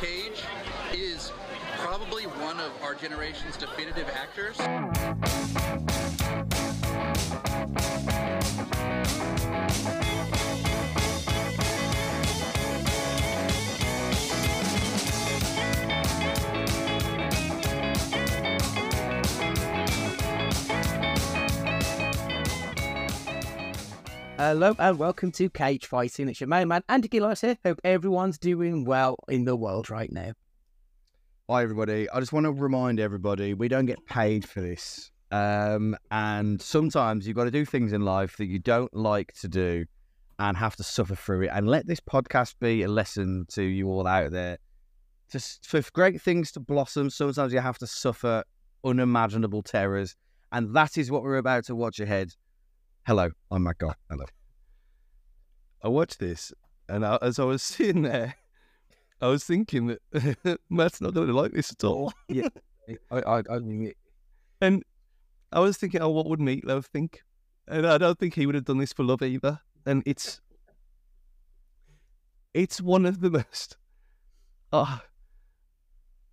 Cage is probably one of our generation's definitive actors. Hello and welcome to Cage Fighting. It's your main man, Andy Gillis here. Hope everyone's doing well in the world right now. Hi, everybody. I just want to remind everybody we don't get paid for this. Um, and sometimes you've got to do things in life that you don't like to do and have to suffer through it. And let this podcast be a lesson to you all out there. Just for great things to blossom, sometimes you have to suffer unimaginable terrors. And that is what we're about to watch ahead. Hello, I'm Matt Guy. Hello. I watched this, and I, as I was sitting there, I was thinking that Matt's not going to like this at all. Yeah, I, I, I it. And I was thinking, oh, what would Meatloaf think? And I don't think he would have done this for love either. And it's it's one of the most. Ah,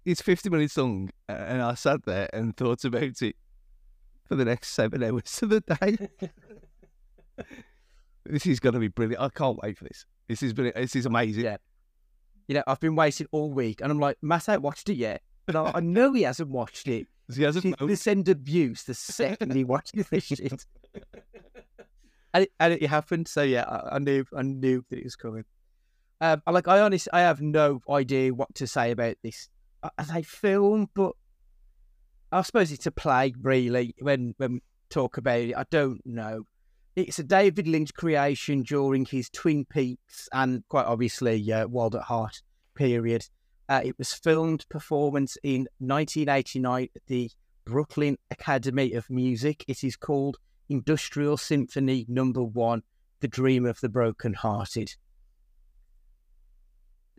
it's fifty minutes long, and I sat there and thought about it for the next seven hours of the day. This is going to be brilliant. I can't wait for this. This is brilliant. This is amazing. Yeah. You know, I've been waiting all week, and I'm like, Matt ain't watched it yet, but I, I know he hasn't watched it. He hasn't He will send abuse the second he watches this shit. and, it, and it happened. So yeah, I, I knew, I knew that it was coming. Um, I- like, I honestly, I have no idea what to say about this as a film, but I suppose it's a play, really. When when we talk about it, I don't know. It's a David Lynch creation during his Twin Peaks and quite obviously uh, Wild at Heart period. Uh, it was filmed performance in 1989 at the Brooklyn Academy of Music. It is called Industrial Symphony Number One: The Dream of the Broken Hearted.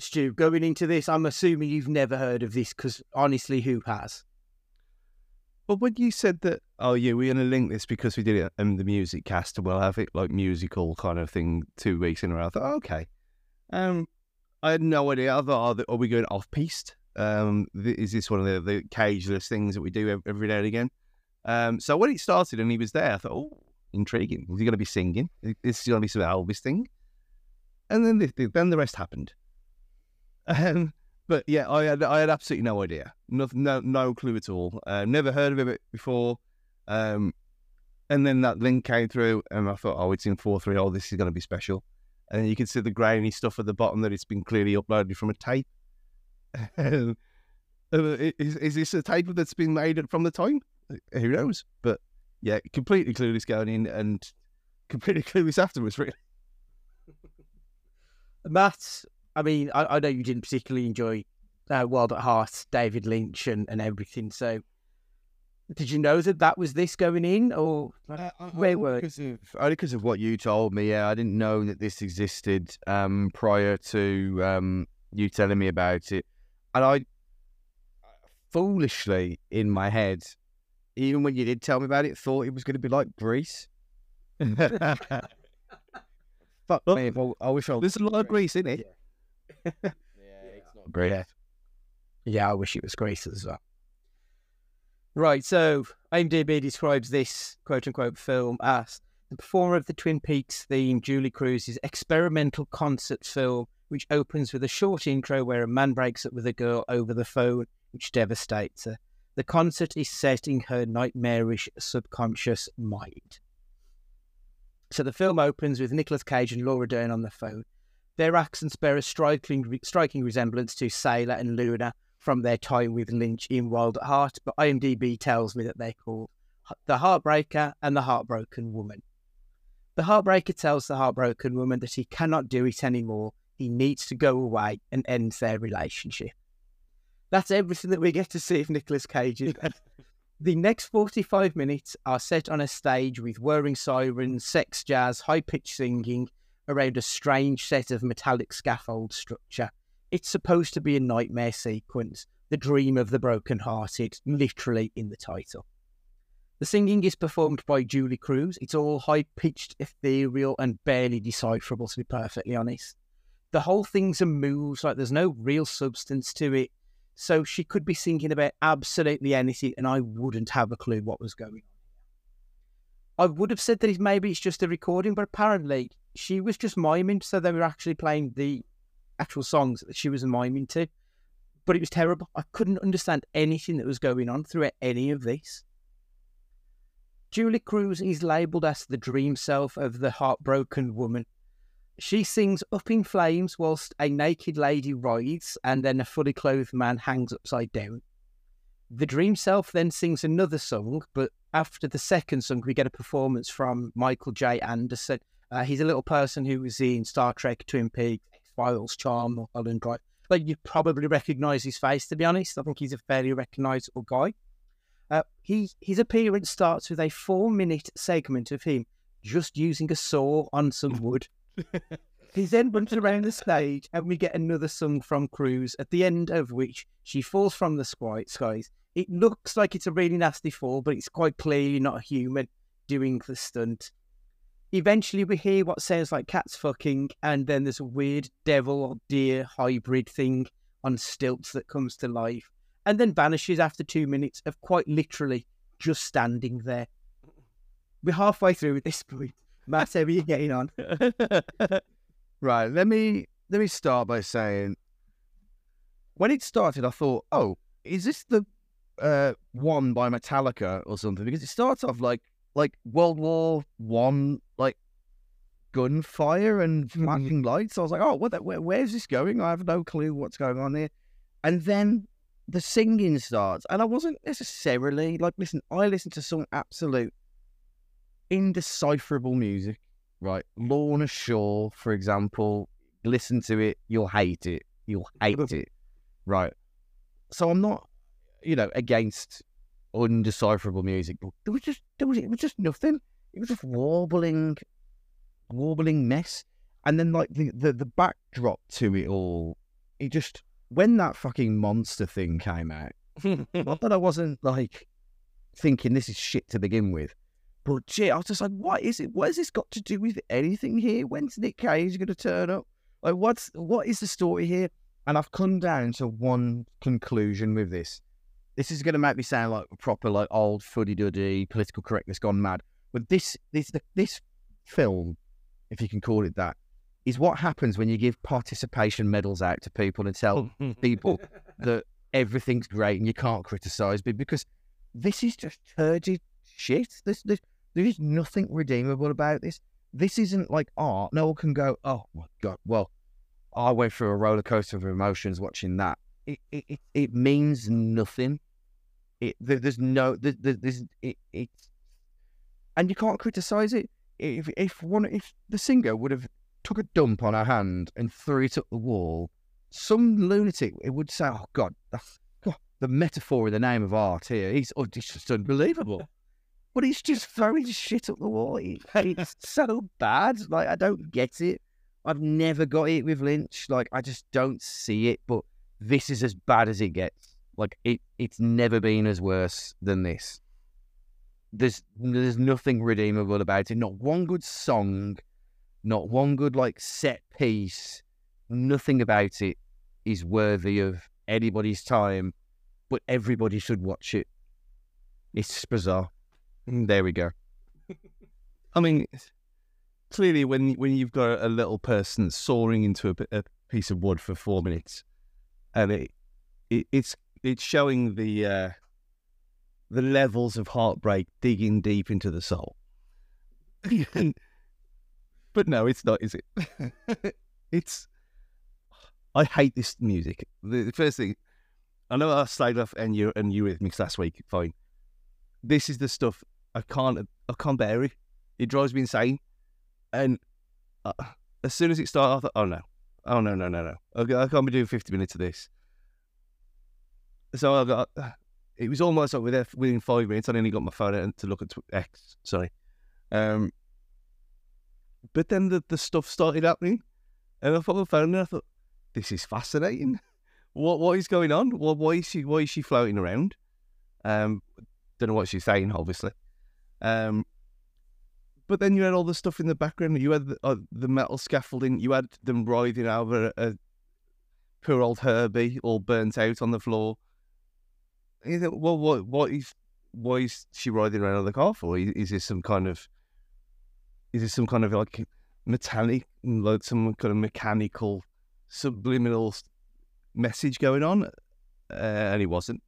Stu, going into this, I'm assuming you've never heard of this because honestly, who has? But when you said that, oh yeah, we're going to link this because we did it in the music cast, and we'll have it like musical kind of thing two weeks in a row. I thought, oh, okay. Um, I had no idea. I thought, are, th- are we going off piste? Um, is this one of the, the cageless things that we do ev- every now and again? Um, so when it started and he was there, I thought, oh, intriguing. Is he going to be singing? Is this going to be some Elvis thing? And then the, the- then the rest happened. Um, but yeah, I had I had absolutely no idea, no no, no clue at all. Uh, never heard of it before. Um, and then that link came through, and I thought, oh, it's in four three. Oh, this is going to be special. And you can see the grainy stuff at the bottom that it's been clearly uploaded from a tape. Uh, is, is this a tape that's been made from the time? Who knows? But yeah, completely clueless going in, and completely clueless afterwards. Really. Matt, I mean, I, I know you didn't particularly enjoy uh, Wild at Heart, David Lynch, and, and everything. So, did you know that that was this going in, or Uh, where were because of, only because of what you told me. Yeah, I didn't know that this existed um, prior to um, you telling me about it, and I foolishly in my head, even when you did tell me about it, thought it was going to be like Grease. Fuck Well, me! Well, I wish I. There's a lot of grease in it. yeah, it's not Grease. Yeah, I wish it was Grace as well. Right, so IMDb describes this quote unquote film as the performer of the Twin Peaks theme, Julee Cruise's experimental concert film, which opens with a short intro where a man breaks up with a girl over the phone, which devastates her. The concert is set in her nightmarish subconscious mind. So the film opens with Nicolas Cage and Laura Dern on the phone. Their accents bear a striking, striking resemblance to Sailor and Lula from their time with Lynch in Wild at Heart, but IMDb tells me that they're called The Heartbreaker and The Heartbroken Woman. The Heartbreaker tells the Heartbroken Woman that he cannot do it anymore. He needs to go away and end their relationship. That's everything that we get to see of Nicolas Cage. the next 45 minutes are set on a stage with whirring sirens, sex jazz, high pitched singing around a strange set of metallic scaffold structure. It's supposed to be a nightmare sequence, the dream of the broken-hearted, literally in the title. The singing is performed by Julee Cruise. It's all high pitched, ethereal, and barely decipherable, to be perfectly honest. the whole thing's a move. Like there's no real substance to it. So she could be singing about absolutely anything, and I wouldn't have a clue what was going on. I would have said that it's, maybe it's just a recording, but apparently she was just miming, so they were actually playing the actual songs that she was miming to. But it was terrible. I couldn't understand anything that was going on throughout any of this. Julee Cruise is labelled as the dream self of the heartbroken woman. She sings Up in Flames whilst a naked lady rides and then a fully clothed man hangs upside down. The dream self then sings another song, but after the second song, we get a performance from Michael J. Anderson. Uh, he's a little person who was in Star Trek, Twin Peaks, Files, Charm, Mulholland Drive. Like you probably recognise his face. To be honest, I think he's a fairly recognisable guy. Uh, he his appearance starts with a four minute segment of him just using a saw on some wood. he then runs around the stage, and we get another song from Cruise, at the end of which she falls from the skies. It looks like it's a really nasty fall, but it's quite clearly not a human doing the stunt. Eventually, we hear what sounds like cats fucking, and then there's a weird devil or deer hybrid thing on stilts that comes to life and then vanishes after two minutes of quite literally just standing there. We're halfway through at this point. Matt, how are you getting on? right, let me let me start by saying when it started, I thought, oh, is this the uh, one by Metallica or something? Because it starts off like like World War One, like gunfire and flashing lights. I was like, oh, what? The, where, where's this going? I have no clue what's going on here. And then the singing starts, and I wasn't necessarily like, listen, I listen to some absolute indecipherable music, right? Lorna Shore, for example, listen to it, you'll hate it. You'll hate it, right? So I'm not, you know, against undecipherable music, but there was just, there was, it was just nothing. It was just warbling, warbling mess. And then, like, the, the, the backdrop to it all, it just, when that fucking monster thing came out, not that I wasn't like thinking this is shit to begin with, but shit, I was just like, what is it? What has this got to do with anything here? When's Nick Cage going to turn up? Like, what's what is the story here? And I've come down to one conclusion with this. This is going to make me sound like a proper, like old fuddy duddy political correctness gone mad. But this, this, this film, if you can call it that, is what happens when you give participation medals out to people and tell people that everything's great and you can't criticize me because this is just turgid shit. This, this, there is nothing redeemable about this. This isn't like art. No one can go, oh my god, well, I went through a roller coaster of emotions watching that. It it, it, it means nothing. It there, there's no there, there's it it's and you can't criticize it. If if one if the singer would have took a dump on her hand and threw it up the wall, some lunatic it would say, "Oh God, that's, God the metaphor in the name of art here. He's oh, it's just unbelievable." But he's just throwing shit up the wall. It's so bad. Like I don't get it. I've never got it with Lynch. Like I just don't see it. But this is as bad as it gets. Like it, it's never been as worse than this. There's there's nothing redeemable about it. Not one good song not one good like set piece. Nothing about it is worthy of anybody's time, but everybody should watch it. It's bizarre. Mm, there we go. I mean, clearly, when when you've got a little person soaring into a, a piece of wood for four minutes, and it, it it's it's showing the uh, the levels of heartbreak digging deep into the soul. But no, it's not, is it? it's. I hate this music. The, the, first thing, I know I slagged off and you and you Eurythmics last week. Fine. This is the stuff I can't. I can't bear it. It drives me insane. And uh, as soon as it started, I thought, "Oh no, oh no, no, no, no! I, I can't be doing fifty minutes of this." So I got. It was almost like within, five minutes, I only got my phone out to look at X. Sorry. Um, but then the, the stuff started happening, and I thought I found it. I thought, this is fascinating. What what is going on? Why is she why is she floating around? Um, don't know what she's saying, obviously. Um, but then you had all the stuff in the background. You had the, uh, the metal scaffolding. You had them writhing over a, poor old Herbie, all burnt out on the floor. You think, well, what, what is, why is she riding around on the car for? Is, is this some kind of, is this some kind of like metallic, like some kind of mechanical, subliminal message going on? Uh, and he wasn't.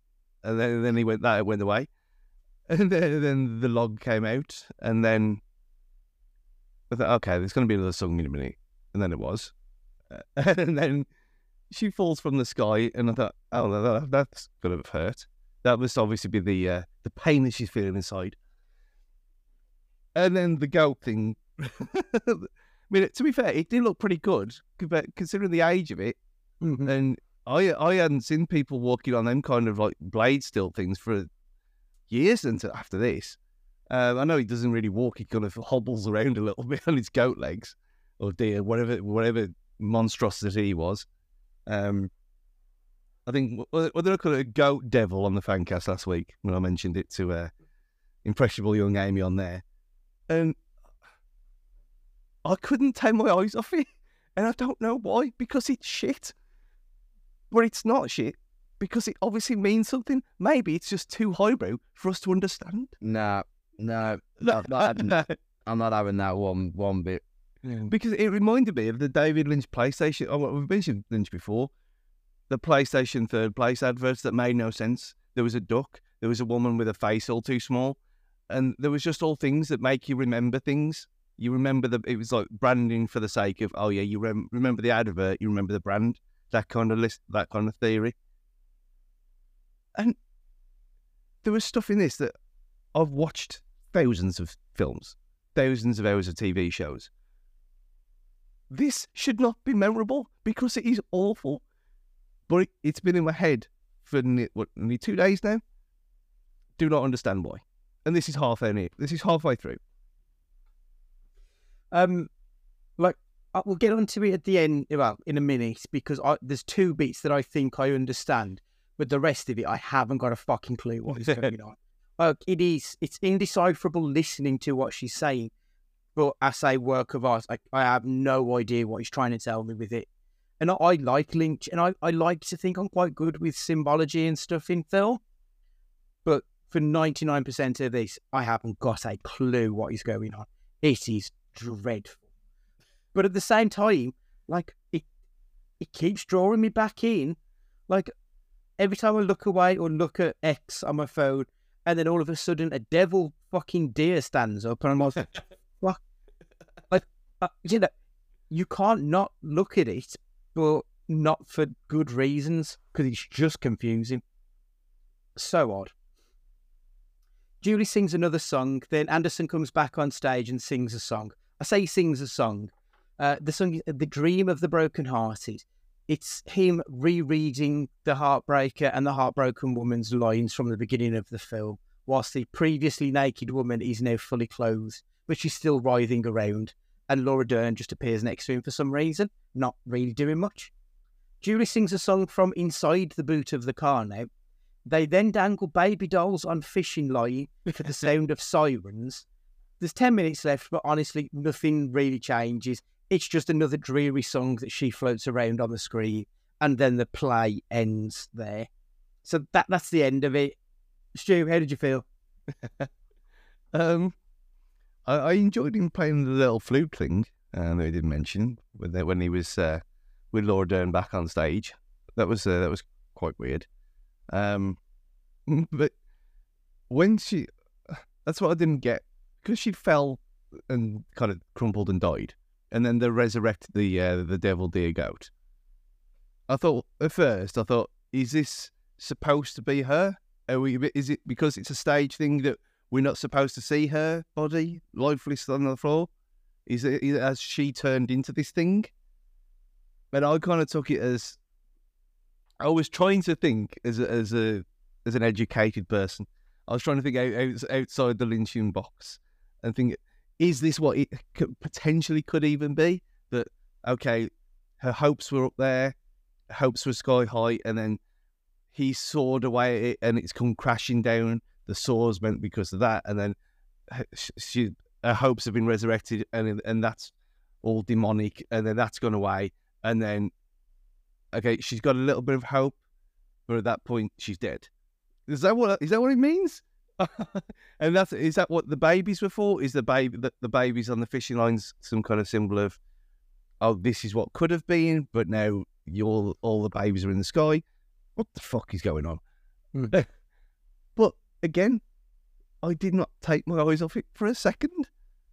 And then, then he went, that went away. And then, then the log came out, and then I thought, okay, there's going to be another song in a minute, and then it was, and then she falls from the sky, and I thought, oh, that, that's going to have hurt. That must obviously be the uh, the pain that she's feeling inside. And then the goat thing. I mean, to be fair, it did look pretty good, but considering the age of it, and I I hadn't seen people walking on them kind of like blade steel things for years until after this. Um, I know he doesn't really walk; he kind of hobbles around a little bit on his goat legs or deer, whatever whatever monstrosity he was. Um, I think did I call it? A goat devil on the fancast last week when I mentioned it to uh, impressionable young Amy on there, and I couldn't take my eyes off it, and I don't know why because it's shit but it's not shit because it obviously means something. Maybe it's just too highbrow for us to understand. No, no, I'm not having, I'm not having that one one bit. because it reminded me of the David Lynch PlayStation. Oh, we've mentioned Lynch before. The PlayStation third place adverts that made no sense. There was a duck. There was a woman with a face all too small, and there was just all things that make you remember things. You remember the it was like branding for the sake of oh yeah you rem- remember the advert you remember the brand that kind of list that kind of theory. And there was stuff in this that I've watched thousands of films, thousands of hours of TV shows. This should not be memorable because it is awful. But it, it's been in my head for ne- what, nearly two days now. Do not understand why. And this is half in it. This is halfway through. Um, like we'll get onto it at the end, well, in a minute, because I, there's two bits that I think I understand, but the rest of it I haven't got a fucking clue what is going on. Like it is, it's indecipherable listening to what she's saying, but as a work of art, I, I have no idea what he's trying to tell me with it. And I, I like Lynch, and I, I like to think I'm quite good with symbology and stuff in film, but for 99% of this, I haven't got a clue what is going on. It is dreadful. But at the same time, like it it keeps drawing me back in. Like every time I look away or look at X on my phone, and then all of a sudden a devil fucking deer stands up, and I'm like, what? Like, uh, you know, you can't not look at it, but not for good reasons because it's just confusing. So odd. Julee sings another song, then Anderson comes back on stage and sings a song. I say he sings a song. Uh, the song The Dream of the Brokenhearted. It's him rereading the Heartbreaker and the Heartbroken Woman's lines from the beginning of the film, whilst the previously naked woman is now fully clothed, but she's still writhing around. And Laura Dern just appears next to him for some reason, not really doing much. Julee sings a song from inside the boot of the car now. They then dangle baby dolls on fishing line to the sound of sirens. There's 10 minutes left, but honestly, nothing really changes. It's just another dreary song that she floats around on the screen, and then the play ends there. So that that's the end of it. Stu, how did you feel? Um, I, I enjoyed him playing the little flute thing uh, that we did mention when, when he was uh, with Laura Dern back on stage. That was uh, that was quite weird. Um, but when she, that's what I didn't get because she fell and kind of crumpled and died, and then they resurrect the uh, the devil deer goat. I thought at first, I thought, is this supposed to be her? Are we? Is it because it's a stage thing that we're not supposed to see her body lifeless on the floor? Is it has she turned into this thing? But I kind of took it as I was trying to think as a, as a as an educated person. I was trying to think out, out, outside the Lynchian box and think, is this what it could, potentially could even be? That okay, her hopes were up there, hopes were sky high, and then he soared away at it, and it's come crashing down. The soars meant because of that, and then she her hopes have been resurrected, and and that's all demonic, and then that's gone away, and then okay, she's got a little bit of hope, but at that point she's dead. Is that what is that what it means? and that's is that what the babies were for? Is the baby the, the babies on the fishing lines some kind of symbol of oh this is what could have been, but now you're all the babies are in the sky. What the fuck is going on? Hmm. but again, I did not take my eyes off it for a second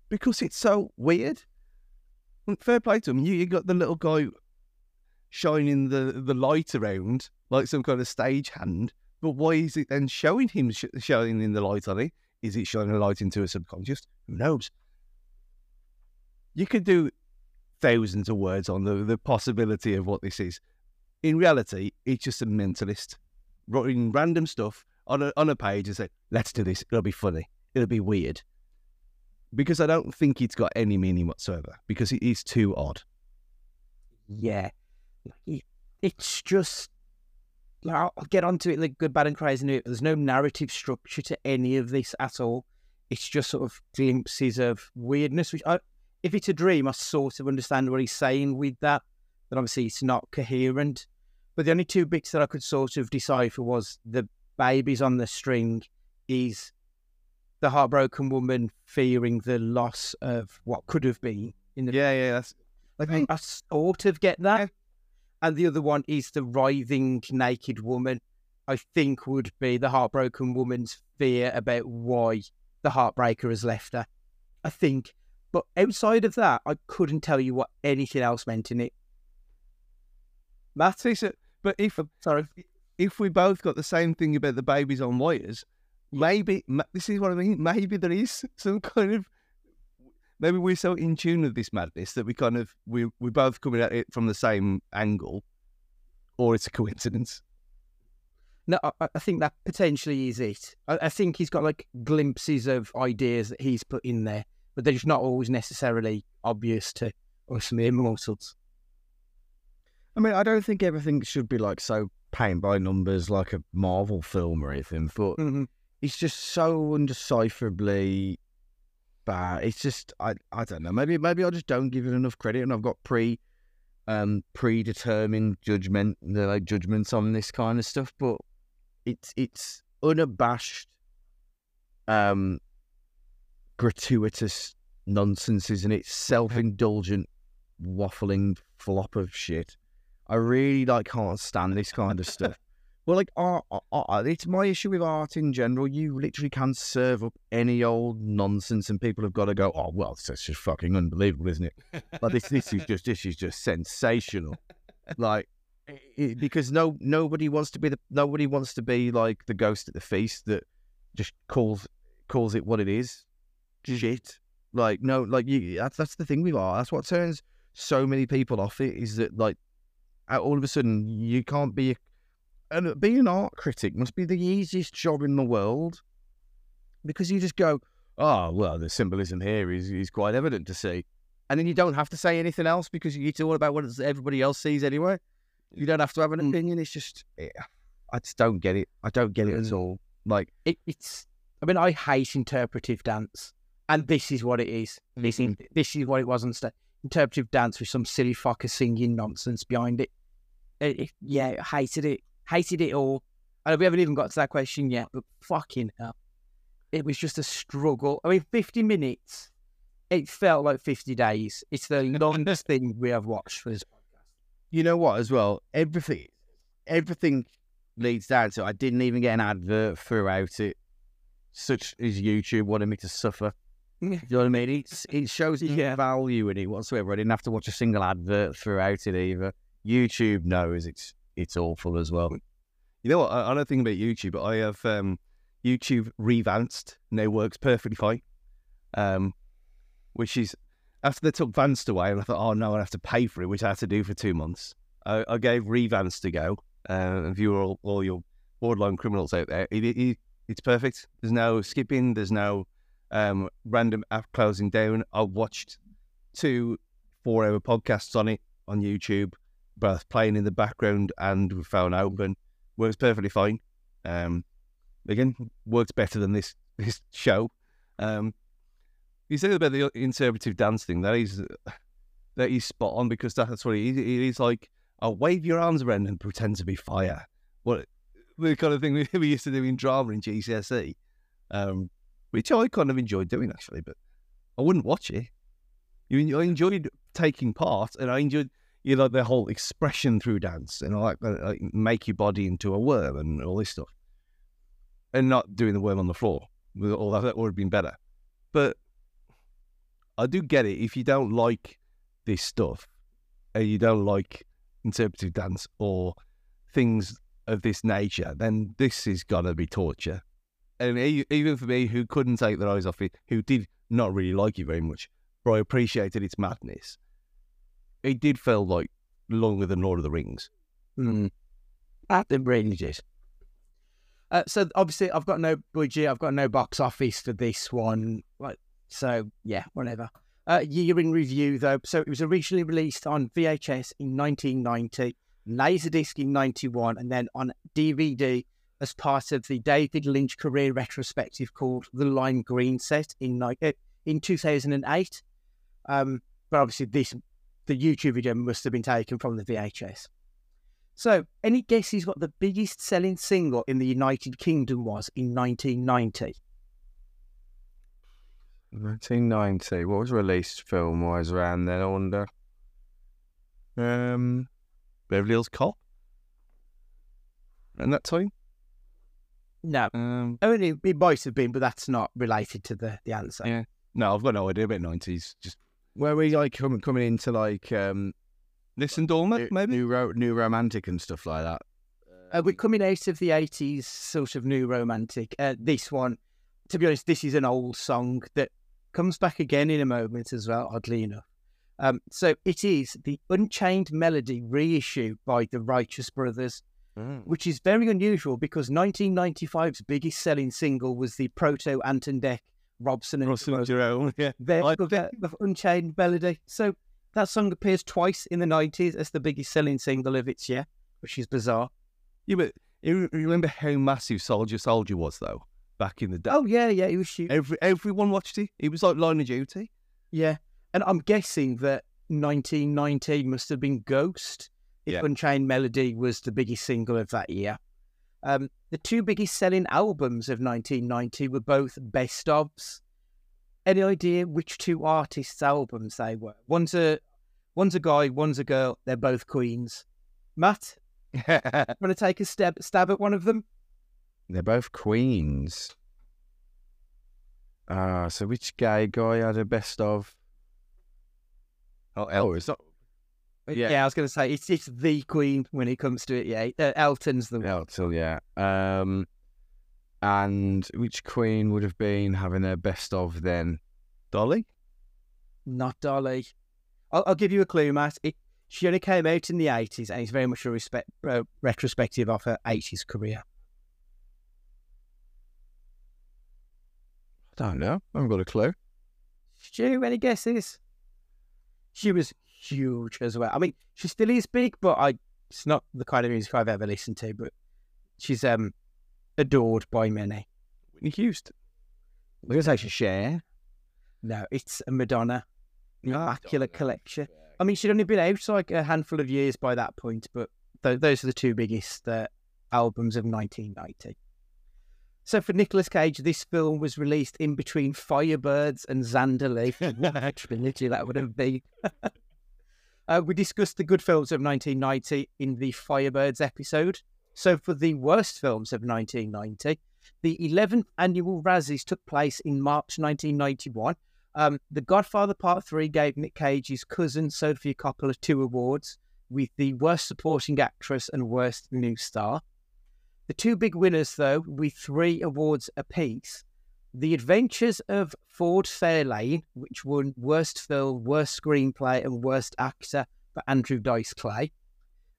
because it's so weird. And fair play to him. You, you got the little guy shining the, the light around like some kind of stage hand. But why is it then showing him sh- in the light on it? Is it shining a light into a subconscious? Who knows? You could do thousands of words on the, the possibility of what this is. In reality, it's just a mentalist writing random stuff on a, on a page and say, let's do this. It'll be funny. It'll be weird. Because I don't think it's got any meaning whatsoever because it is too odd. Yeah, it's just. Like, I'll I'll get onto it like good, bad, and crazy. There's no narrative structure to any of this at all. It's just sort of glimpses of weirdness. Which, I, if it's a dream, I sort of understand what he's saying with that. But obviously, it's not coherent. But the only two bits that I could sort of decipher was the babies on the string is the heartbroken woman fearing the loss of what could have been in the Yeah, yeah, that's like I, I sort of get that. And the other one is the writhing naked woman. I think would be the heartbroken woman's fear about why the heartbreaker has left her. I think. But outside of that, I couldn't tell you what anything else meant in it. Matt, so, but if oh, sorry. if we both got the same thing about the babies on wires, maybe this is what I mean. Maybe there is some kind of maybe we're so in tune with this madness that we kind of we we're both coming at it from the same angle, or it's a coincidence. No, I, I think that potentially is it. I, I think he's got like glimpses of ideas that he's put in there, but they're just not always necessarily obvious to us mere mortals. I mean, I don't think everything should be like so paint by numbers like a Marvel film or anything, but Mm-hmm. it's just so undecipherably bad. It's just I I don't know. Maybe maybe I just don't give it enough credit, and I've got pre um predetermined judgment, the like judgments on this kind of stuff. But it's it's unabashed, um, gratuitous nonsense, isn't it? Self indulgent waffling flop of shit. I really like can't stand this kind of stuff. Well, like art, art, it's my issue with art in general. You literally can serve up any old nonsense, and people have got to go, "Oh, well, that's just fucking unbelievable, isn't it?" Like this, this is just, this is just sensational. Like, it, because no, nobody wants to be the, nobody wants to be like the ghost at the feast that just calls calls it what it is, hmm. shit. Like, no, like you, that's that's the thing with art. That's what turns so many people off it. Is that like, all of a sudden you can't be a and being an art critic must be the easiest job in the world because you just go, oh, well, the symbolism here is, is quite evident to see. And then you don't have to say anything else because it's all about what everybody else sees anyway. You don't have to have an Mm. opinion. It's just, eh, I just don't get it. I don't get it at all. Like, it, it's I mean I hate interpretive dance, and this is what it is. This is this is what it was on stage. Interpretive dance with some silly fucker singing nonsense behind it. It- it- yeah, I hated it. Hated it all. And we haven't even got to that question yet, but fucking hell, it was just a struggle. I mean, fifty minutes. It felt like fifty days. It's the longest thing we have watched for this podcast. you know what, as well? Everything, everything leads down to I didn't even get an advert throughout it. Such as YouTube wanted me to suffer. Yeah. You know what I mean? It's, it shows no Yeah. value in it whatsoever. I didn't have to watch a single advert throughout it either. YouTube knows it's it's awful as well. You know what? I, I don't think about YouTube, I have um, YouTube revanced. Now works perfectly fine. Um, which is after they took Vanced away, and I thought, oh no, I have to pay for it, which I had to do for two months. I, I gave Revanced a go. Uh, if you were all, all your borderline criminals out there, it, it, it's perfect. There's no skipping. There's no um, random app closing down. I watched two four-hour podcasts on it on YouTube, both playing in the background and with phone open. Works perfectly fine. Um, again, works better than this this show. Um, You said about the interpretive dance thing. That is that is spot on because that's what it is. It is like, I'll wave your arms around and pretend to be fire. What the kind of thing we, we used to do in drama in GCSE, um, which I kind of enjoyed doing actually, but I wouldn't watch it. You, I enjoyed taking part, and I enjoyed you know the whole expression through dance, and I like, uh, like make your body into a worm and all this stuff, and not doing the worm on the floor. All that, that would have been better. But I do get it if you don't like this stuff, and you don't like interpretive dance or things of this nature, then this is gonna be torture. And even for me, who couldn't take their eyes off it, who did not really like it very much, but I appreciated its madness. It did feel like longer than Lord of the Rings. Mm. That. Uh, so obviously, I've got no budget. I've got no box office for this one. Like, so yeah, whatever. Uh, year in review though. So it was originally released on VHS in 1990, Laserdisc in 91, and then on DVD as part of the David Lynch career retrospective called The Lime Green Set in uh, in 2008. Um, but obviously, this the YouTube video must have been taken from the VHS. So, any guesses what the biggest selling single in the United Kingdom was in 1990? 1990. What was released film wise around then? I wonder. Um, Beverly Hills Cop. And that time, No, um, I mean, it, it might have been, but that's not related to the, the answer. Yeah. no, I've got no idea about nineties. Just Where we like coming coming into like um, listen, Dormer, new, maybe. new, ro- new romantic and stuff like that. Uh, we're coming out of the 80s, sort of new romantic. Uh, this one, to be honest, this is an old song that comes back again in a moment as well, oddly enough. Um, so it is the Unchained Melody reissue by the Righteous Brothers, which is very unusual because 1995's biggest selling single was the Proto Anton Deck Robson and Russell Jerome, yeah. their I- of Unchained Melody. So that song appears twice in the 90s as the biggest selling single of its year, which is bizarre. Yeah, but you remember how massive Soldier Soldier was though back in the day. Oh, yeah, yeah, it was shoot. Every everyone watched it. It was like Line of Duty. Yeah. And I'm guessing that 1919 must have been Ghost if Yeah. Unchained Melody was the biggest single of that year. Um, the two biggest selling albums of 1990 were both best ofs. Any idea which two artists' albums they were? One's a one's a guy, one's a girl. They're both queens. Matt, want to take a stab stab at one of them? They're both queens. Ah, so which gay guy had a best of? oh, Elvis. Yeah. Yeah, I was going to say it's it's the Queen when it comes to it. Yeah, uh, Elton's the till yeah. Um, and which queen would have been having their best of then? Dolly. Not Dolly. I'll, I'll give you a clue, Matt. It, she only came out in the 80s and it's very much a respect, uh, retrospective of her 80s career. I don't know. I haven't got a clue. Stu, any guesses? She was huge as well. I mean, she still is big, but I it's not the kind of music I've ever listened to, but she's um adored by many. Whitney Houston. We're gonna say Cher. No, it's a Madonna Ah, Immaculate Collection. I mean, she'd only been out like a handful of years by that point, but th- those are the two biggest uh, albums of 1990. So for Nicolas Cage, this film was released in between Firebirds and Zandalee. What a trilogy that would have been. uh, we discussed the good films of 1990 in the Firebirds episode. So for the worst films of 1990, the 11th annual Razzies took place in March 1991. Um, the Godfather Part 3 gave Nick Cage's cousin Sofia Coppola two awards, with the Worst Supporting Actress and Worst New Star. The two big winners, though, with three awards apiece The Adventures of Ford Fairlane, which won Worst Film, Worst Screenplay, and Worst Actor for Andrew Dice Clay.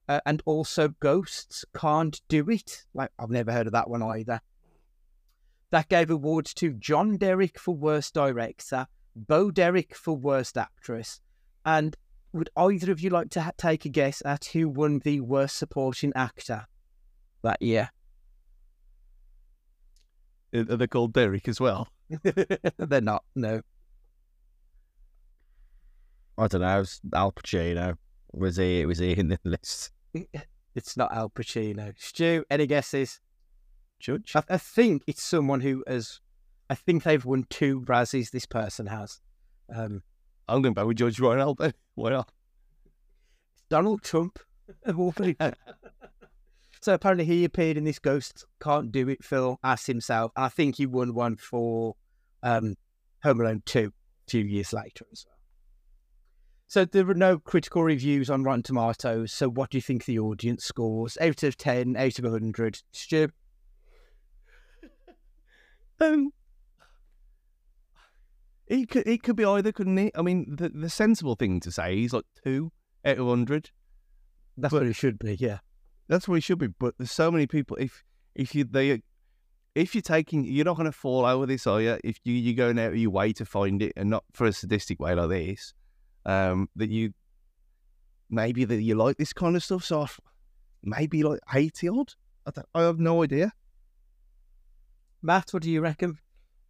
Uh, and also Ghosts Can't Do It. Like, I've never heard of that one either. That gave awards to John Derek for Worst Director, Bo Derek for Worst Actress. And would either of you like to ha- take a guess at who won the Worst Supporting Actor that year? Are they called Derek as well? They're not, no. I don't know. it's Al Pacino was he? Was he in the list? It's not Al Pacino. Stu, any guesses? Judge. I, I think it's someone who has. I think they've won two Razzies. This person has. Um, I'm going back with Judge Ryan Albert. Why not? Donald Trump of all people. So apparently he appeared in this Ghost Can't Do It film as himself. I think he won one for um, Home Alone 2 two years later as well. So there were no critical reviews on Rotten Tomatoes. So what do you think the audience scores? Out of 10, out of 100? Stu? Um, it could it could be either, couldn't it? I mean, the the sensible thing to say is like two out of hundred. That's But- what it should be, yeah. That's what it should be. But there's so many people. If if you they if you're taking, you're not going to fall out with this, are you? If you you're going out of your way to find it, and not for a sadistic way like this, um, that you maybe that you like this kind of stuff. So I- maybe like eighty odd. I, don't, I have no idea. Matt, what do you reckon?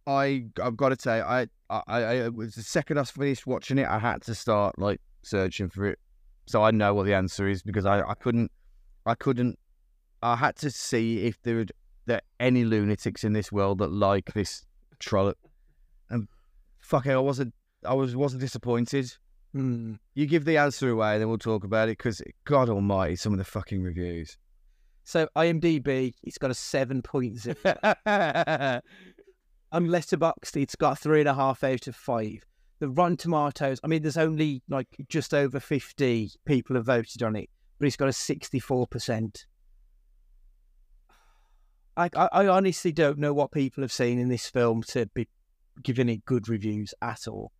I I've got to say I I, I it was the second I finished watching it I had to start like searching for it so I know what the answer is because I, I couldn't I couldn't I had to see if there would there any lunatics in this world that like this trollop and fuck it I wasn't I was wasn't disappointed Hmm. you give the answer away and then we'll talk about it because God Almighty some of the fucking reviews So IMDb, it's got a 7.0. on Letterboxd, it's got three and a half out of five. The Rotten Tomatoes, I mean, there's only like just over 50 people have voted on it, but it's got a 64%. I, I, I honestly don't know what people have seen in this film to be giving it good reviews at all.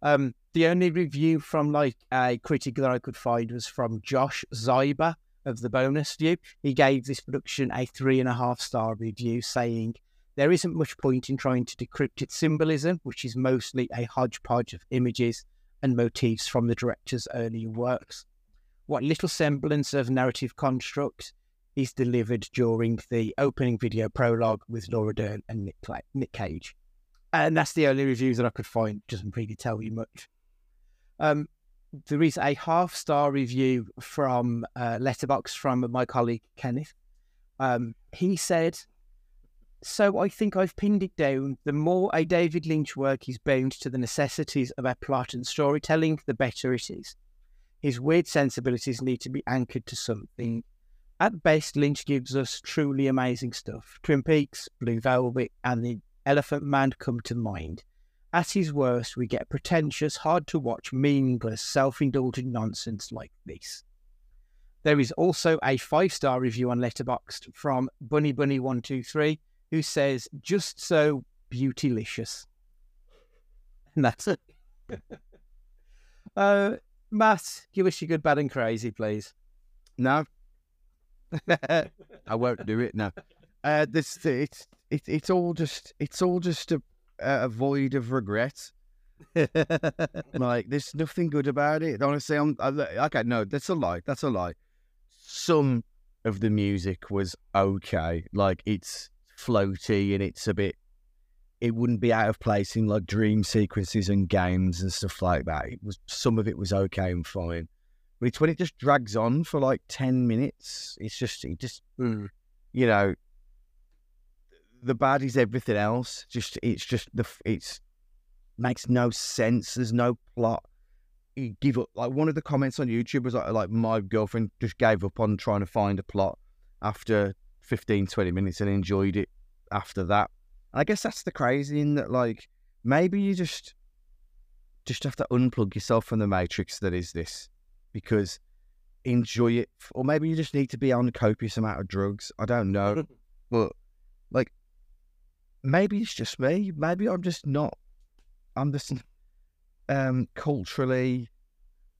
Um, the only review from like a critic that I could find was from Josh Zyber of the Bonus View. He gave this production a three and a half star review, saying there isn't much point in trying to decrypt its symbolism, which is mostly a hodgepodge of images and motifs from the director's earlier works. What little semblance of narrative construct is delivered during the opening video prologue with Laura Dern and Nick, Nick Cage. And that's the only reviews that I could find. Doesn't really tell you much. Um, there is a half star review from uh, Letterboxd from my colleague Kenneth. Um, he said, "So I think I've pinned it down. The more a David Lynch work is bound to the necessities of a plot and storytelling, the better it is. His weird sensibilities need to be anchored to something. At best, Lynch gives us truly amazing stuff. Twin Peaks, Blue Velvet, and The Elephant Man come to mind." At his worst, we get pretentious, hard to watch, meaningless, self indulgent nonsense like this. There is also a five star review on Letterboxd from Bunny Bunny One Two Three, who says, "Just so beautylicious," and that's it. uh, Matt, give us your good, bad, and crazy, please. No, I won't do it. No, uh, this it's it, it's all just it's all just a a void of regret. like there's nothing good about it. Honestly, I'm I, okay. No, that's a lie. That's a lie. Some of the music was okay. Like it's floaty and it's a bit. It wouldn't be out of place in like dream sequences and games and stuff like that. It was some of it was okay and fine. But it's when it just drags on for like 10 minutes. It's just, it just, Hmm. you know, the bad is everything else. Just, it's just, the it's, makes no sense. There's no plot. You give up. Like one of the comments on YouTube was like, like my girlfriend just gave up on trying to find a plot after 15, 20 minutes and enjoyed it after that. I guess that's the crazy in that, like, maybe you just, just have to unplug yourself from the matrix that is this because enjoy it, or maybe you just need to be on a copious amount of drugs. I don't know, but like maybe it's just me. Maybe I'm just not. I'm just um culturally.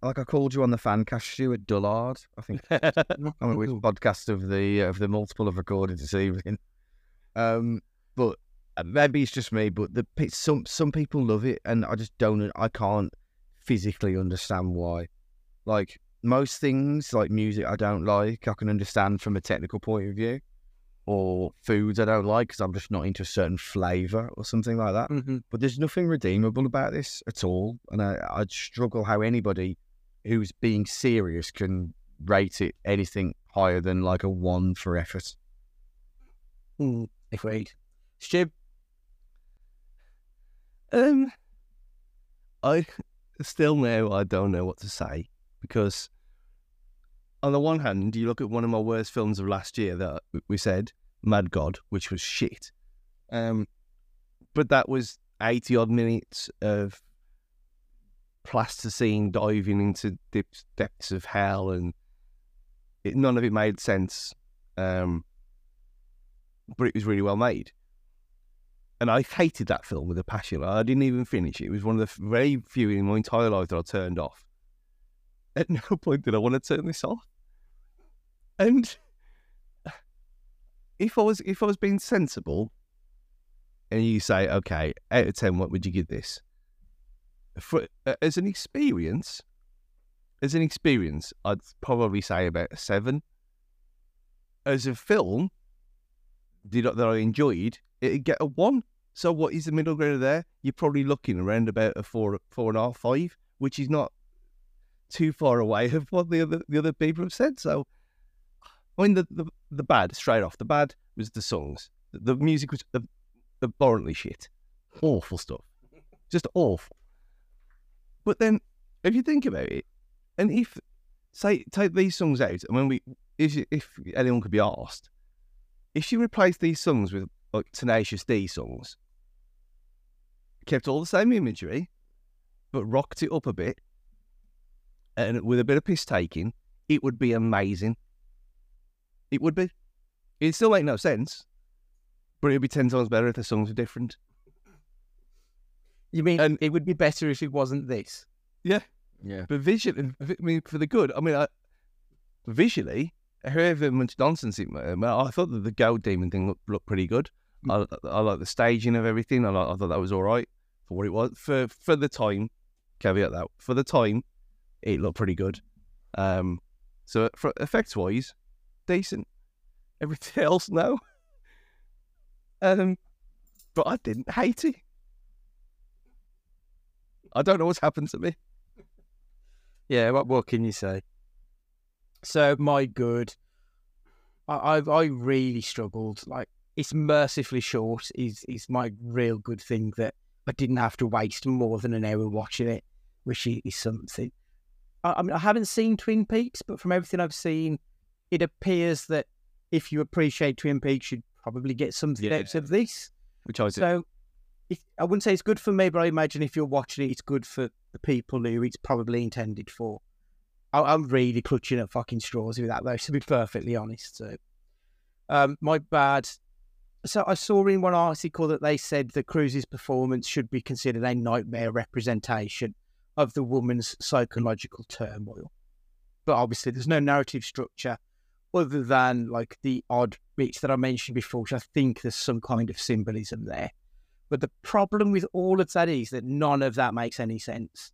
Like I called you on the fan cast, Stuart Dullard. I think I mean, which podcast of the of the multiple of recorded this evening. Um, but maybe it's just me. But the some some people love it, and I just don't. I can't physically understand why. Like most things, like music, I don't like. I can understand from a technical point of view, or foods I don't like because I'm just not into a certain flavour or something like that. Mhm. But there's nothing redeemable about this at all, and I, I'd struggle how anybody who's being serious can rate it anything higher than like a one for effort. Mm, agreed. Stu, Um, I still now I don't know what to say because on the one hand, you look at one of my worst films of last year that we said, Mad God, which was shit. Um, but that was eighty odd minutes of plasticine diving into deep depths of hell, and it, none of it made sense. Um, but it was really well made and I hated that film with a passion. I didn't even finish it. It was one of the very few in my entire life that I turned off. At no point did I want to turn this off. And if I was if I was being sensible, and you say, okay, out of ten, what would you give this? For as an experience, as an experience, I'd probably say about a seven. As a film, did that I enjoyed, it'd get a one. So what is the middle ground there? You're probably looking around about a four, four and a half, five, which is not too far away of what the other the other people have said. So, I mean, the the, the bad straight off the bad was the songs. The, the music was abhorrently shit, awful stuff, just awful. But then, if you think about it, and if say take these songs out, and when we if if anyone could be asked, if you replace these songs with like Tenacious D songs, kept all the same imagery, but rocked it up a bit, and with a bit of piss taking, it would be amazing. It would be. It'd still make no sense, but it'd be ten times better if the songs were different. you mean And- it would be better if it wasn't this? Yeah. Yeah. But visually, I mean, for the good. I mean, I, visually, however much nonsense it. I, mean, I thought that the gold demon thing looked, looked pretty good. Mm. I, I like the staging of everything. I, like, I thought that was all right for what it was for for the time. Caveat that for the time, it looked pretty good. Um, so for effects wise, decent. Everything else, no. Um, but I didn't hate it. I don't know what's happened to me. Yeah, what what can you say? So my good, I I, I really struggled. Like it's mercifully short. Is is my real good thing that I didn't have to waste more than an hour watching it, which is something. I, I mean, I haven't seen Twin Peaks, but from everything I've seen, it appears that if you appreciate Twin Peaks, you'd probably get something Yeah. out of this. Which I did. So, it, I wouldn't say it's good for me, but I imagine if you're watching it, it's good for the people who it's probably intended for. I, I'm really clutching at fucking straws with that, though, to be perfectly honest. So, um, my bad. So, I saw in one article that they said that Cruise's performance should be considered a nightmare representation of the woman's psychological turmoil. But obviously, there's no narrative structure other than like the odd bits that I mentioned before, which I think there's some kind of symbolism there. But the problem with all of that is that none of that makes any sense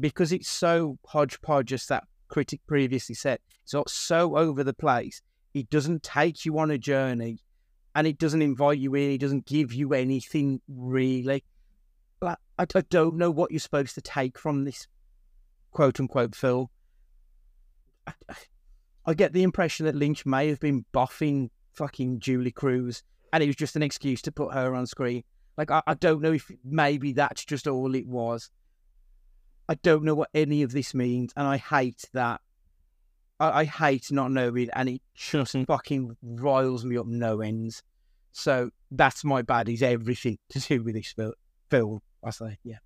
because it's so hodgepodge, as that critic previously said. It's not so over the place. It doesn't take you on a journey and it doesn't invite you in. It doesn't give you anything really. Like, I, I don't know what you're supposed to take from this quote unquote film. I, I get the impression that Lynch may have been boffing fucking Julee Cruise and it was just an excuse to put her on screen. Like, I, I don't know if maybe that's just all it was. I don't know what any of this means, and I hate that. I, I hate not knowing, and it just fucking riles me up no ends. So that's my bad. Is everything to do with this film? I say, yeah.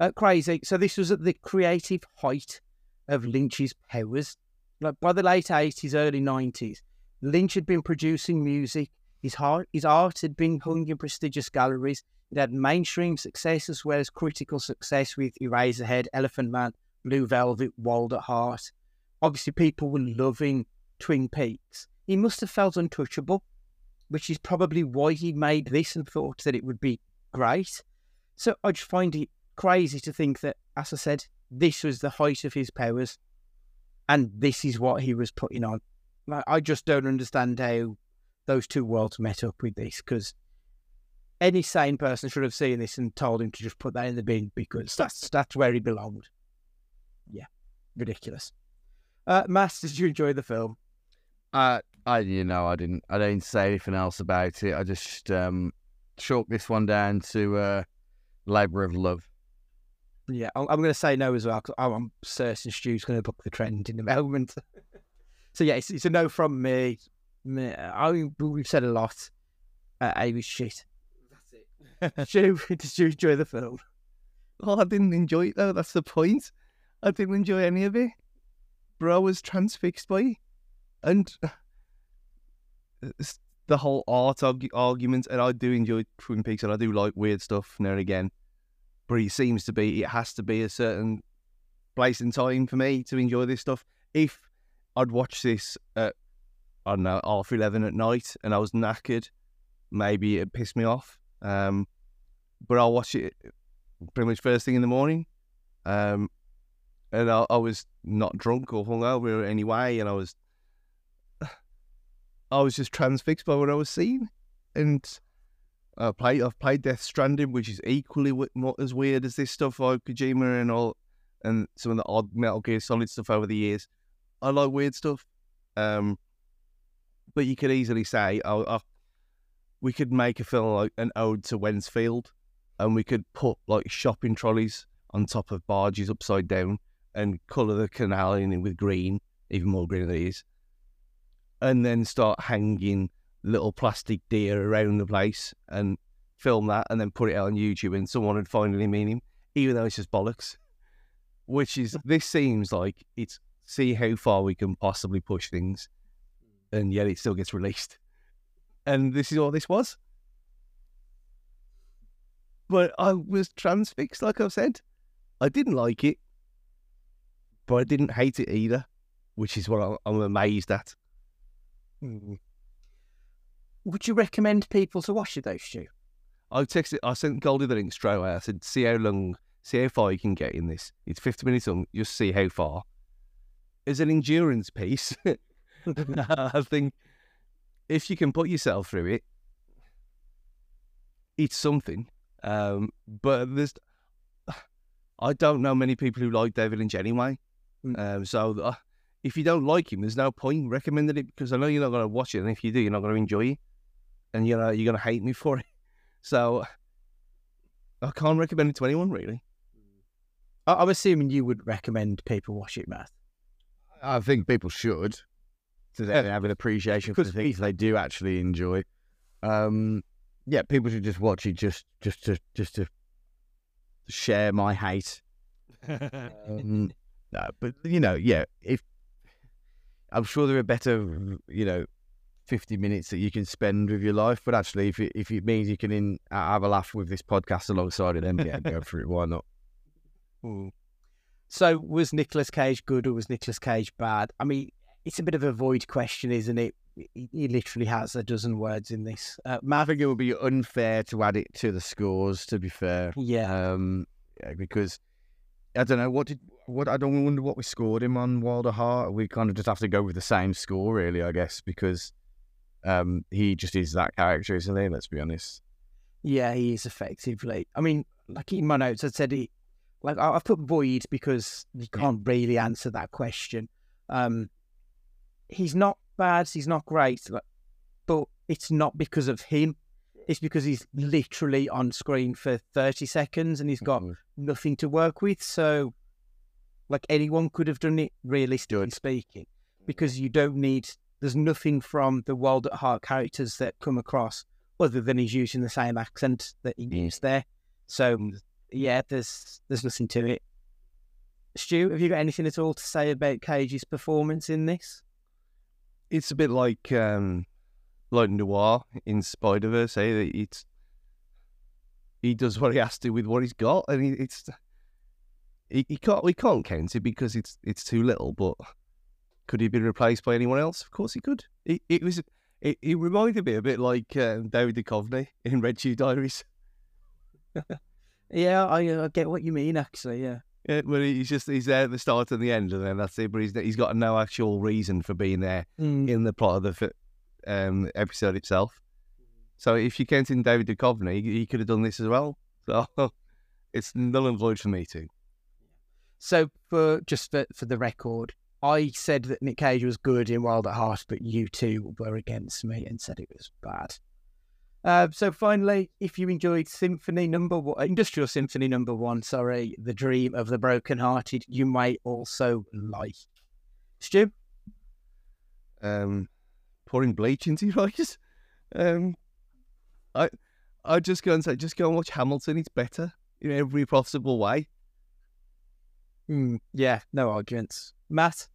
Uh, crazy. So this was at the creative height of Lynch's powers. Like by the late eighties, early nineties, Lynch had been producing music. His heart, his art had been hung in prestigious galleries. It had mainstream success as well as critical success with Eraserhead, Elephant Man, Blue Velvet, Wild at Heart. Obviously, people were loving Twin Peaks. He must have felt untouchable, which is probably why he made this and thought that it would be great. So I just find it crazy to think that, as I said, this was the height of his powers, and this is what he was putting on. Like, I just don't understand how those two worlds met up with this because any sane person should have seen this and told him to just put that in the bin because that's that's where he belonged. Yeah, ridiculous. Uh, Mass, did you enjoy the film? Uh, I you know I didn't I didn't say anything else about it. I just um chalked this one down to uh, labour of love. Yeah, I'm, I'm going to say no as well because I'm certain Stu's going to book the trend in a moment. so yeah, it's, it's a no from me. Me- I mean, we've said a lot. Uh, I was shit. That's it. Stu, did you enjoy the film? Oh, I didn't enjoy it though. That's the point. I didn't enjoy any of it. Bro, was transfixed by it. And it's the whole art argu- argument, and I do enjoy Twin Peaks, and I do like weird stuff now and again. But it seems to be, it has to be a certain place and time for me to enjoy this stuff. If I'd watch this at, I don't know, half 11 at night and I was knackered, maybe it'd piss me off. Um, but I'll watch it pretty much first thing in the morning. Um, and I, I was not drunk or hungover anyway, and I was, I was just transfixed by what I was seeing. And I played, I've played Death Stranding, which is equally not as weird as this stuff like Kojima and all, and some of the odd Metal Gear Solid stuff over the years. I like weird stuff, um, but you could easily say, oh, we could make a film like an ode to Wednesfield, and we could put like shopping trolleys on top of barges upside down and colour the canal in with green, even more green than it is, and then start hanging little plastic deer around the place and film that and then put it out on YouTube and someone would finally meet him, even though it's just bollocks. Which is, this seems like it's see how far we can possibly push things and yet it still gets released. And this is all this was. But I was transfixed, like I've said. I didn't like it, but I didn't hate it either, which is what I'm amazed at. Would you recommend people to watch it though, Stu? I texted, I sent Goldie the link straight away. I said, see how long, see how far you can get in this. It's 50 minutes long, just see how far. As an endurance piece, I think if you can put yourself through it, it's something. Um, but there's, I don't know many people who like David Lynch anyway. Um, so uh, if you don't like him, there's no point recommending it because I know you're not going to watch it, and if you do, you're not going to enjoy it, and you know you're going to hate me for it. So I can't recommend it to anyone really. I- I'm assuming you would recommend people watch it, Matt. I think people should to then have an appreciation for the things they do actually enjoy. Um, yeah, people should just watch it just just to just to share my hate. Um, no, but you know, yeah, if I'm sure there are better, you know, 50 minutes that you can spend with your life, but actually, if it, if it means you can in, have a laugh with this podcast alongside it, then yeah, go for it. Why not? So was Nicolas Cage good or was Nicolas Cage bad? I mean, it's a bit of a void question, isn't it? He, he literally has a dozen words in this. Uh, I think it would be unfair to add it to the scores. To be fair, yeah, um, yeah, because I don't know what did what I don't wonder what we scored him on Wild at Heart. We kind of just have to go with the same score, really, I guess, because um, he just is that character, isn't he? Let's be honest. yeah, he is effectively. I mean, like in my notes, I said he, like I- I've put void because you can't really answer that question. Um, he's not bad, he's not great, but it's not because of him. It's because he's literally on screen for 30 seconds and he's got Mhm. nothing to work with. So, like anyone could have done it, realistically Good. speaking, because you don't need. There's nothing from the Wild at Heart characters that come across other than he's using the same accent that he Mm. used there. So, yeah, there's there's nothing to it. Stu, have you got anything at all to say about Cage's performance in this? It's a bit like um, like Noir in Spider Verse. Eh? It's he does what he has to with what he's got, and he, it's he, he can't we can't count it because it's it's too little. But could he be replaced by anyone else? Of course he could. It, it was it, it reminded me a bit like um, David Duchovny in Red Shoe Diaries. Yeah, I, I get what you mean. Actually, yeah. Yeah, where he's just he's there at the start and the end, and then that's it. But he's he's got no actual reason for being there Mm. in the plot of the um, episode itself. So if you count in David Duchovny, he, he could have done this as well. So it's null and void for me too. So for just for, for the record, I said that Nick Cage was good in Wild at Heart, but you two were against me and said it was bad. Uh, so finally, if you enjoyed Symphony Number One, Industrial Symphony Number One, sorry, The Dream of the Broken-Hearted, you may also like. Stu, Um, pouring bleach into your eyes. Um, I I just go and say, just go and watch Hamilton. It's better in every possible way. Hmm, yeah, no arguments. Matt,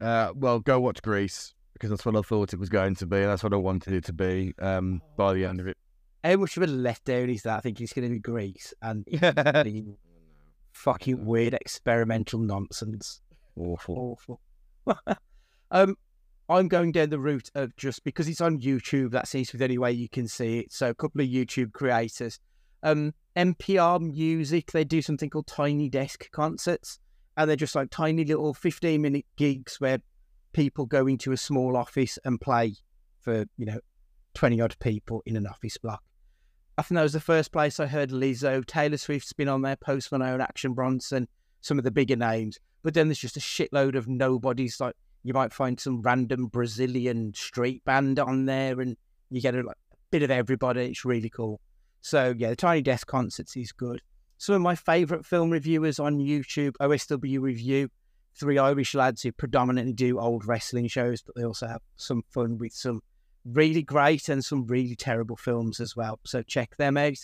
Uh, well, go watch Grease because that's what I thought it was going to be, and that's what I wanted it to be. Um, by the end of it, how much of a letdown is that? I think it's going to be Grease and be fucking weird experimental nonsense. awful. awful. um, I'm going down the route of just because it's on YouTube. That seems to be the only way you can see it. So a couple of YouTube creators, um, NPR Music, they do something called Tiny Desk concerts, and they're just like tiny little 15 minute gigs where people go into a small office and play for you know 20 odd people in an office block. I think that was the first place I heard Lizzo. Taylor Swift's been on there, Post Malone, Action Bronson, some of the bigger names. But then there's just a shitload of nobodies. Like you might find some random Brazilian street band on there, and you get a, a bit of everybody. It's really cool. So yeah, the Tiny Desk concerts is good. Some of my favourite film reviewers on YouTube: OSW Review, three Irish lads who predominantly do old wrestling shows, but they also have some fun with some really great and some really terrible films as well. So check them out.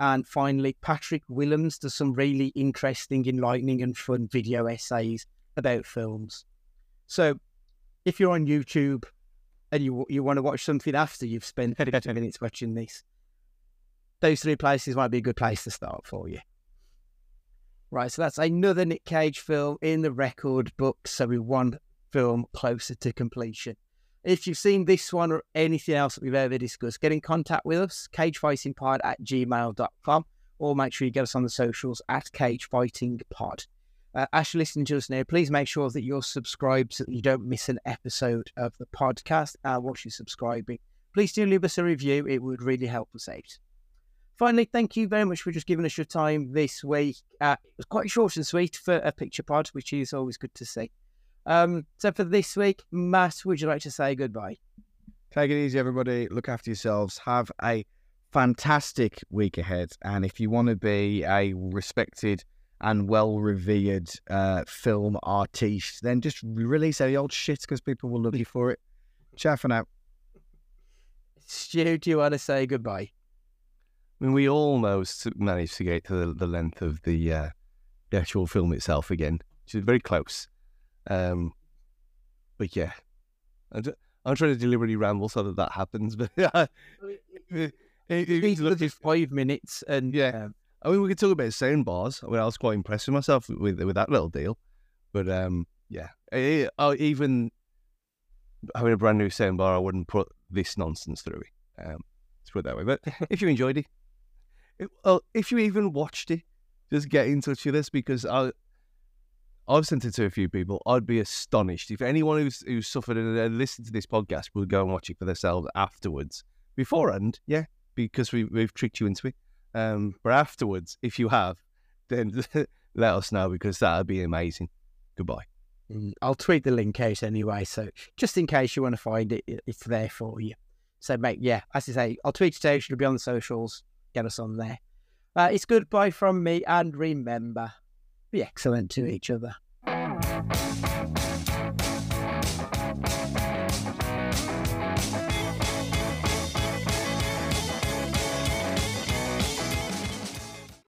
And finally, Patrick Willems does some really interesting, enlightening, and fun video essays about films. So if you're on YouTube and you you want to watch something after you've spent 50 minutes watching this, those three places might be a good place to start for you. Right, so that's another Nick Cage film in the record book. So we're one film closer to completion. If you've seen this one or anything else that we've ever discussed, get in contact with us, cagefightingpod at gmail.com, or make sure you get us on the socials at cagefightingpod. Uh, as you're listening to us now, please make sure that you're subscribed so that you don't miss an episode of the podcast. Uh, once you're subscribing, please do leave us a review. It would really help us out. Finally, thank you very much for just giving us your time this week. Uh, it was quite short and sweet for a picture pod, which is always good to see. Um, so for this week, Matt, would you like to say goodbye? Take it easy, everybody. Look after yourselves. Have a fantastic week ahead. And if you want to be a respected and well revered uh, film artiste, then just release any old shit because people will love you for it. Ciao for now. Stu, do you want to say goodbye? I mean, we almost managed to get to the, the length of the uh, the actual film itself again, which is very close. Um, but yeah, I'm, ju- I'm trying to deliberately ramble so that that happens. But it, it, it, These look, are five minutes, and Yeah. um, I mean, we could talk about sound bars. I mean, I was quite impressed with myself with with that little deal. But um, yeah, even having a brand new sound bar, I wouldn't put this nonsense through it. Um, let's put it that way. But if you enjoyed it, it- well, if you even watched it, just get in touch with us because I. I've sent it to a few people. I'd be astonished if anyone who's who's suffered and uh, listened to this podcast would go and watch it for themselves afterwards. Beforehand, yeah, because we we've tricked you into it. Um, but afterwards, if you have, then let us know because that'd be amazing. Goodbye. Mm, I'll tweet the link out anyway. So just in case you want to find it, it- it's there for you. So mate, yeah, as I say, I'll tweet it out. It'll be on the socials. Get us on there. Uh, it's goodbye from me, and remember, be excellent to each other.